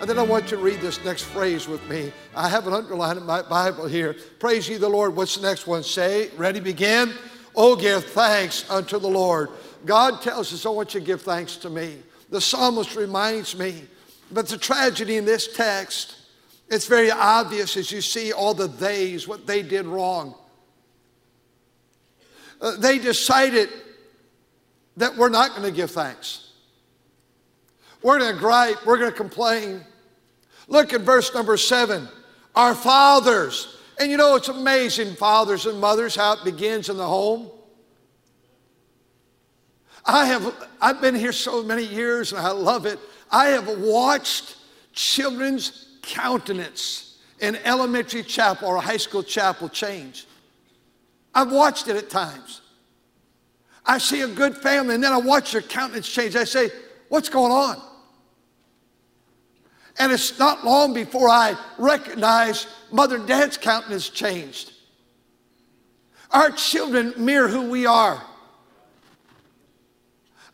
And then I want you to read this next phrase with me. I have it underlined in my Bible here. Praise ye the Lord. What's the next one? Say, ready, begin. Oh, give thanks unto the Lord. God tells us, I want you to give thanks to me. The psalmist reminds me. But the tragedy in this text, it's very obvious as you see all the theys, what they did wrong. Uh, they decided that we're not going to give thanks. We're going to gripe, we're going to complain. Look at verse number seven. Our fathers. And you know, it's amazing, fathers and mothers, how it begins in the home. I have, I've been here so many years and I love it. I have watched children's countenance in elementary chapel or high school chapel change. I've watched it at times. I see a good family and then I watch their countenance change. I say, What's going on? And it's not long before I recognize mother and dad's countenance changed. Our children mirror who we are.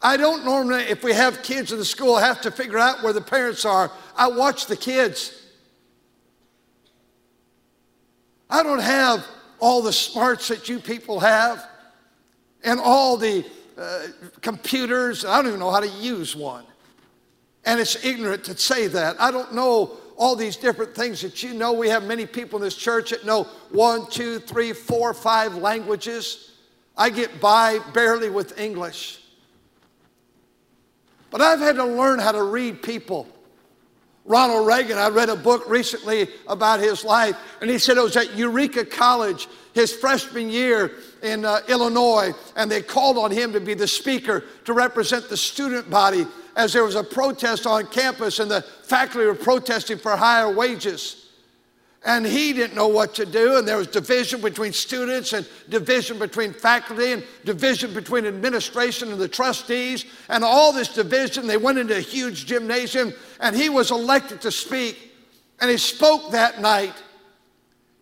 I don't normally, if we have kids in the school, have to figure out where the parents are. I watch the kids. I don't have all the smarts that you people have and all the uh, computers. I don't even know how to use one. And it's ignorant to say that. I don't know all these different things that you know. We have many people in this church that know one, two, three, four, five languages. I get by barely with English. But I've had to learn how to read people. Ronald Reagan, I read a book recently about his life, and he said it was at Eureka College his freshman year in uh, Illinois, and they called on him to be the speaker to represent the student body as there was a protest on campus and the faculty were protesting for higher wages. And he didn't know what to do, and there was division between students, and division between faculty, and division between administration and the trustees, and all this division. They went into a huge gymnasium, and he was elected to speak. And he spoke that night.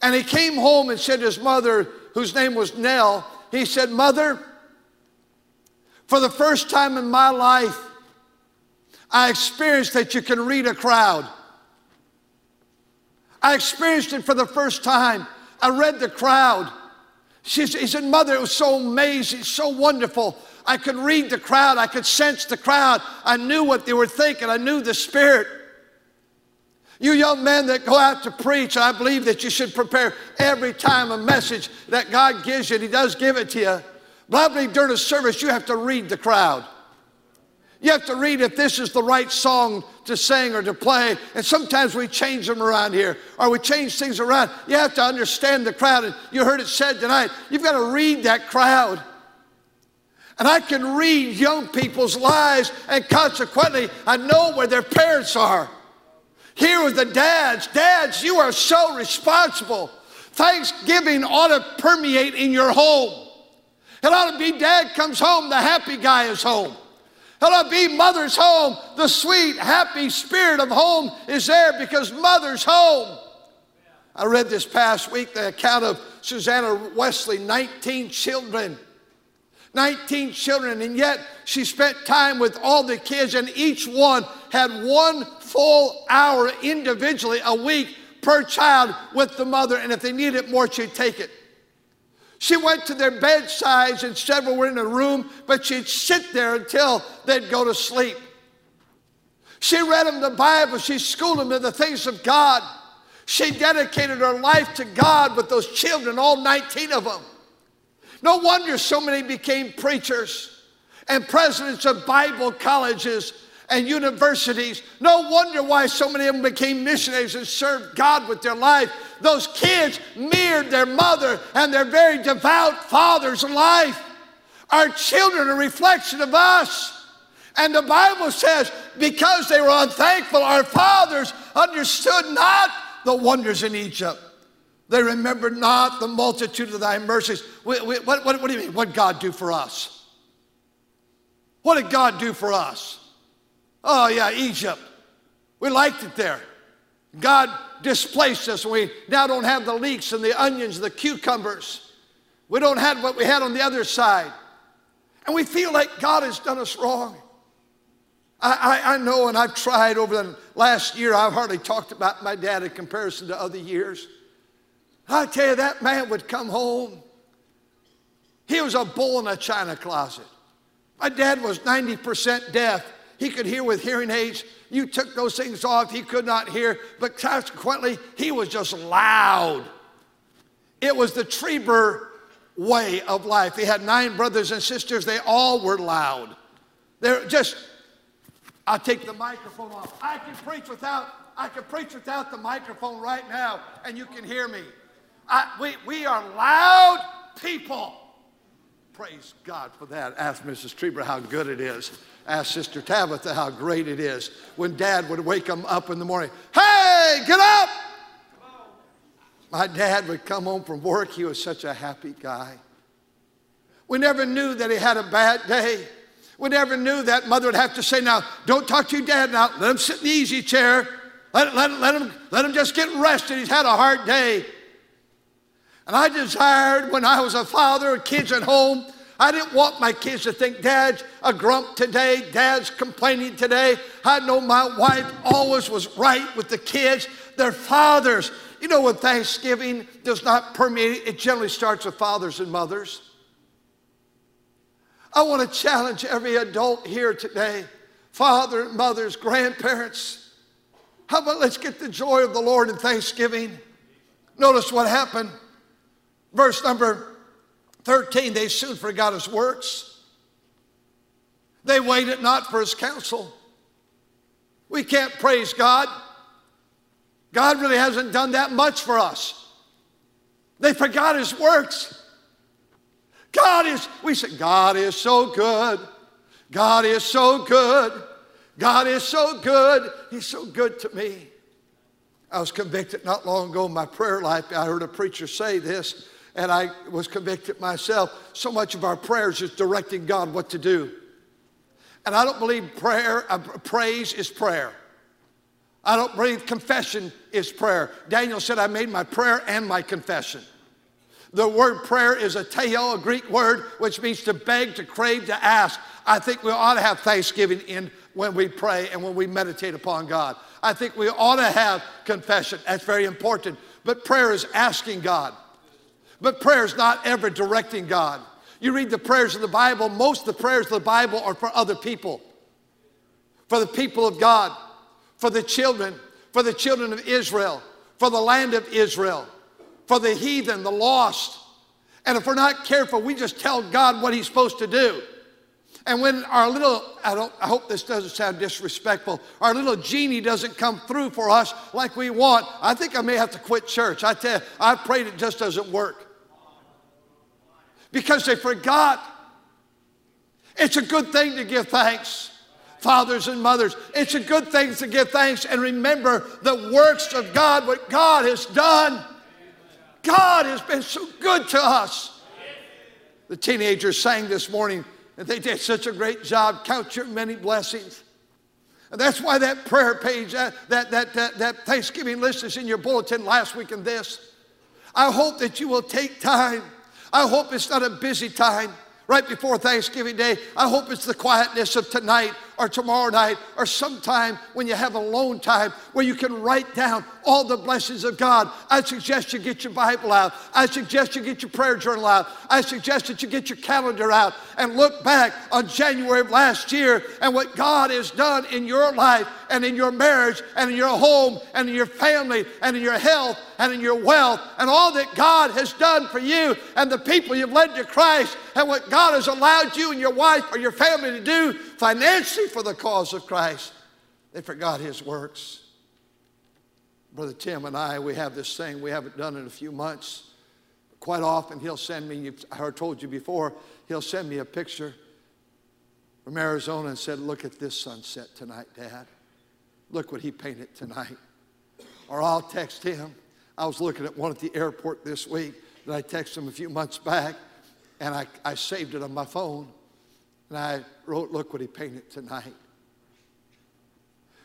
And he came home and said to his mother, whose name was Nell, he said, Mother, for the first time in my life, I experienced that you can read a crowd. I experienced it for the first time. I read the crowd. She, he said, Mother, it was so amazing, so wonderful. I could read the crowd, I could sense the crowd. I knew what they were thinking, I knew the spirit. You young men that go out to preach, I believe that you should prepare every time a message that God gives you, and He does give it to you. But I believe during a service, you have to read the crowd. You have to read if this is the right song to sing or to play. And sometimes we change them around here or we change things around. You have to understand the crowd. And you heard it said tonight, you've got to read that crowd. And I can read young people's lives, and consequently, I know where their parents are. Here with the dads. Dads, you are so responsible. Thanksgiving ought to permeate in your home. It ought to be dad comes home, the happy guy is home. Hello, be mother's home. The sweet, happy spirit of home is there because mother's home. I read this past week the account of Susanna Wesley, 19 children. 19 children, and yet she spent time with all the kids, and each one had one full hour individually a week per child with the mother, and if they needed more, she'd take it. She went to their bedsides and several were in a room, but she'd sit there until they'd go to sleep. She read them the Bible, she schooled them to the things of God. She dedicated her life to God with those children, all 19 of them. No wonder so many became preachers and presidents of Bible colleges and universities. No wonder why so many of them became missionaries and served God with their life. Those kids mirrored their mother and their very devout father's life. Our children are a reflection of us. And the Bible says, because they were unthankful, our fathers understood not the wonders in Egypt. They remembered not the multitude of thy mercies. What, what, what, do you mean? What did God do for us? What did God do for us? Oh, yeah, Egypt. We liked it there. God displaced us. And we now don't have the leeks and the onions, the cucumbers. We don't have what we had on the other side. And we feel like God has done us wrong. I, I, I, know, and I've tried over the last year, I've hardly talked about my dad in comparison to other years. I tell you, that man would come home. He was a bull in a china closet. My dad was 90% deaf. He could hear with hearing aids. You took those things off, he could not hear, but consequently, he was just loud. It was the Trieber way of life. He had nine brothers and sisters, they all were loud. They're just, I'll take the microphone off. I can preach without, I can preach without the microphone right now, and you can hear me. I, we, we are loud people. Praise God for that. Ask Mrs. Trieber how good it is. Ask Sister Tabitha how great it is when Dad would wake them up in the morning. Hey, get up! My dad would come home from work. He was such a happy guy. We never knew that he had a bad day. We never knew that mother would have to say, Now, don't talk to your dad now. Let him sit in the easy chair. Let, let, let, him, let him just get rested. He's had a hard day. And I desired when I was a father, of kids at home, I didn't want my kids to think dad's a grump today, dad's complaining today. I know my wife always was right with the kids, their fathers. You know, when Thanksgiving does not permeate, it generally starts with fathers and mothers. I want to challenge every adult here today father, mothers, grandparents. How about let's get the joy of the Lord in Thanksgiving? Notice what happened. Verse number 13 they soon forgot his works. They waited not for his counsel. We can't praise God. God really hasn't done that much for us. They forgot his works. God is, we say, God is so good. God is so good. God is so good. He's so good to me. I was convicted not long ago in my prayer life. I heard a preacher say this, and I was convicted myself. So much of our prayers is directing God what to do. And I don't believe prayer, uh, praise is prayer. I don't believe confession is prayer. Daniel said, I made my prayer and my confession. The word prayer is aiteo, a Greek word, which means to beg, to crave, to ask. I think we ought to have thanksgiving in when we pray and when we meditate upon God. I think we ought to have confession. That's very important. But prayer is asking God. But prayer is not ever directing God. You read the prayers of the Bible, most of the prayers of the Bible are for other people, for the people of God, for the children, for the children of Israel, for the land of Israel for the heathen, the lost. And if we're not careful, we just tell God what He's supposed to do. And when our little, I, don't, I hope this doesn't sound disrespectful, our little genie doesn't come through for us like we want, I think I may have to quit church. I tell you, I prayed it just doesn't work. Because they forgot. It's a good thing to give thanks fathers and mothers. It's a good thing to give thanks and remember the works of God, what God has done. God has been so good to us. The teenagers sang this morning, and they did such a great job. Count your many blessings. And that's why that prayer page, that, that, that, that, that Thanksgiving list is in your bulletin last week and this. I hope that you will take time. I hope it's not a busy time right before Thanksgiving Day. I hope it's the quietness of tonight or tomorrow night or sometime when you have alone time where you can write down all the blessings of God. I suggest you get your Bible out. I suggest you get your prayer journal out. I suggest that you get your calendar out and look back on January of last year and what God has done in your life and in your marriage and in your home and in your family and in your health and in your wealth and all that God has done for you and the people you've led to Christ and what God has allowed you and your wife or your family to do financially for the cause of Christ. They forgot his works. Brother Tim and I, we have this thing, we haven't done in a few months. Quite often, he'll send me, I told you before, he'll send me a picture from Arizona and said, Look at this sunset tonight, Dad. Look what he painted tonight. or I'll text him. I was looking at one at the airport this week that I texted him a few months back, and I, I saved it on my phone. And I wrote, Look what he painted tonight.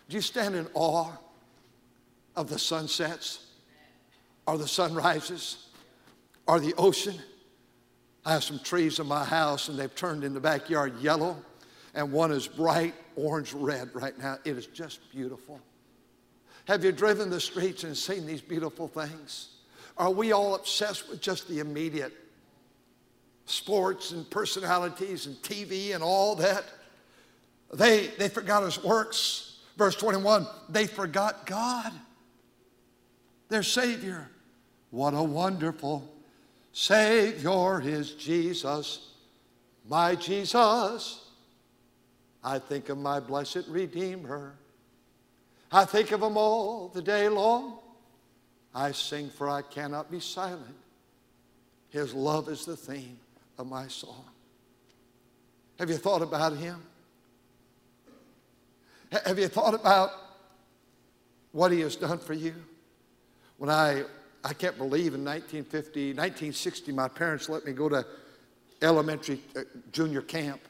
Do you stand in awe of the sunsets or the sunrises or the ocean? I have some trees in my house and they've turned in the backyard yellow, and one is bright orange red right now. It is just beautiful. Have you driven the streets and seen these beautiful things? Are we all obsessed with just the immediate? Sports and personalities and TV and all that. They, they forgot his works. Verse 21 they forgot God, their Savior. What a wonderful Savior is Jesus, my Jesus. I think of my blessed Redeemer. I think of him all the day long. I sing, for I cannot be silent. His love is the theme of my soul. Have you thought about him? Have you thought about what he has done for you? When I, I can't believe in 1950, 1960, my parents let me go to elementary uh, junior camp.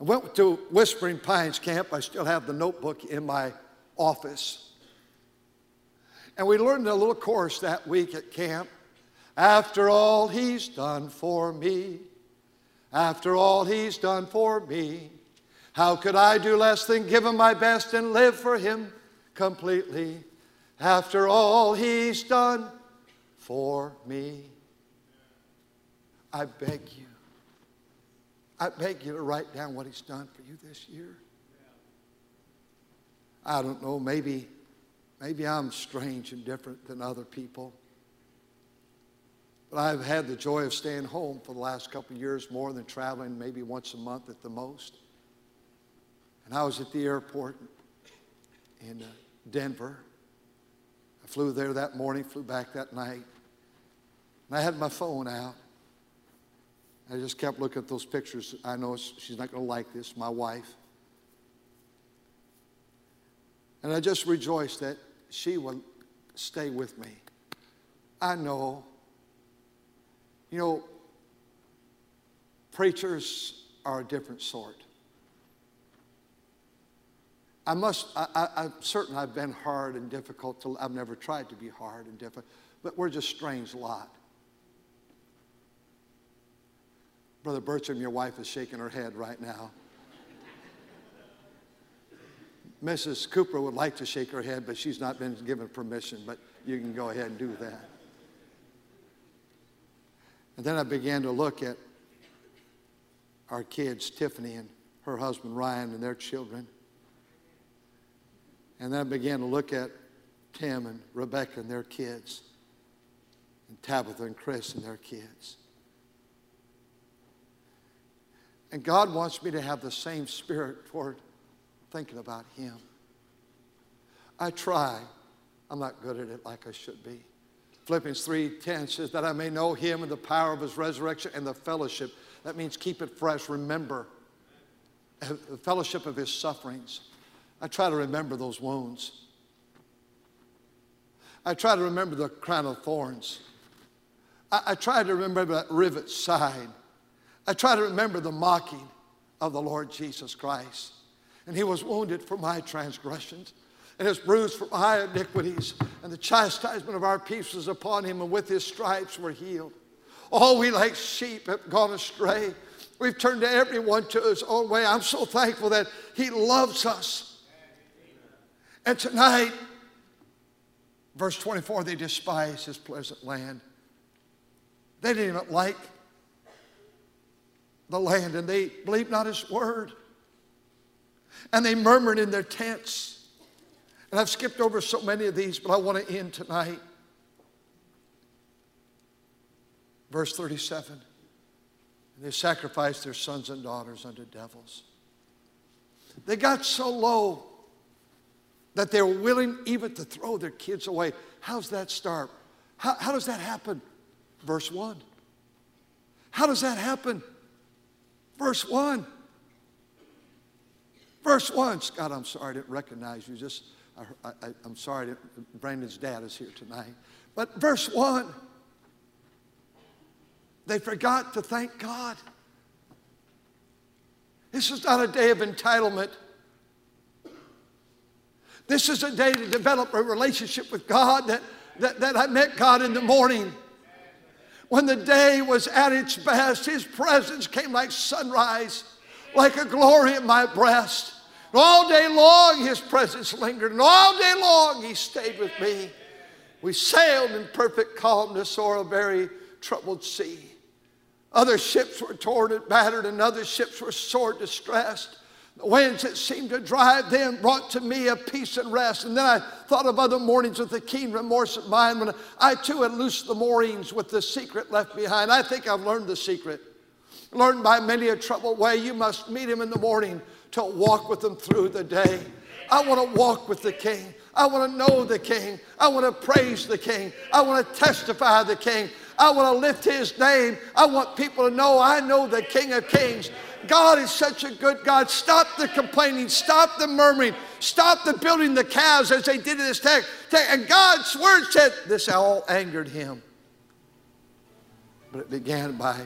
I went to Whispering Pines Camp. I still have the notebook in my office. And we learned a little course that week at camp. After all he's done for me, after all he's done for me, how could I do less than give him my best and live for him completely? After all he's done for me, I beg you, I beg you to write down what he's done for you this year. I don't know, maybe Maybe I'm strange and different than other people. But I've had the joy of staying home for the last couple of years more than traveling maybe once a month at the most. And I was at the airport in uh, Denver. I flew there that morning, flew back that night. And I had my phone out. I just kept looking at those pictures. I know she's not going to like this, my wife. And I just rejoiced that she will stay with me. I know. You know, preachers are a different sort. I must, I, am certain I've been hard and difficult to, I've never tried to be hard and difficult, but we're just strange lot. Brother Bertram, your wife is shaking her head right now. Mrs. Cooper would like to shake her head, but she's not been given permission, but you can go ahead and do that. And then I began to look at our kids, Tiffany and her husband Ryan and their children. And then I began to look at Tim and Rebecca and their kids, and Tabitha and Chris and their kids. And God wants me to have the same spirit toward thinking about Him. I try. I'm not good at it like I should be. Philippians 3:10 says that I may know him and the power of his resurrection and the fellowship. That means keep it fresh, remember the fellowship of his sufferings. I try to remember those wounds. I try to remember the crown of thorns. I, I try to remember that rivet side. I try to remember the mocking of the Lord Jesus Christ and he was wounded for my transgressions and is bruised for my iniquities. And the chastisement of our peace was upon him, and with his stripes we're healed. All we like sheep have gone astray. We've turned to everyone to his own way. I'm so thankful that he loves us. And tonight, verse 24, they despise his pleasant land. They didn't even like the land, and they believed not his word and they murmured in their tents. And I've skipped over so many of these, but I want to end tonight. Verse 37 and they sacrificed their sons and daughters unto devils. They got so low that they were willing even to throw their kids away. How's that start? How, how does that happen? Verse 1. How does that happen? Verse 1. Verse 1, Scott, I'm sorry, I didn't recognize you. Just, I, am sorry, Brandon's dad is here tonight. But verse 1 they forgot to thank God. This is not a day of entitlement. This is a day to develop a relationship with God that, that, that I met God in the morning. When the day was at its best, His presence came like sunrise, like a glory in my breast. And all day long, His presence lingered, and all day long, He stayed with me. We sailed in perfect calmness o'er a very troubled sea. Other ships were torn and battered, and other ships were sore distressed. The winds that seemed to drive them brought to me a peace and rest. And then I thought of other mornings with a keen remorse of mine when I too had loosed the moorings with the secret left behind. I think I've learned the secret. Learned by many a troubled way, you must meet him in the morning to walk with him through the day. I want to walk with the King. I want to know the King. I want to praise the King. I want to testify the King. I want to lift his name. I want people to know I know the King of Kings. God is such a good God. Stop the complaining. Stop the murmuring. Stop the building the calves as they did in this text. And God's word said this all angered him. But it began by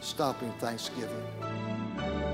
stopping thanksgiving.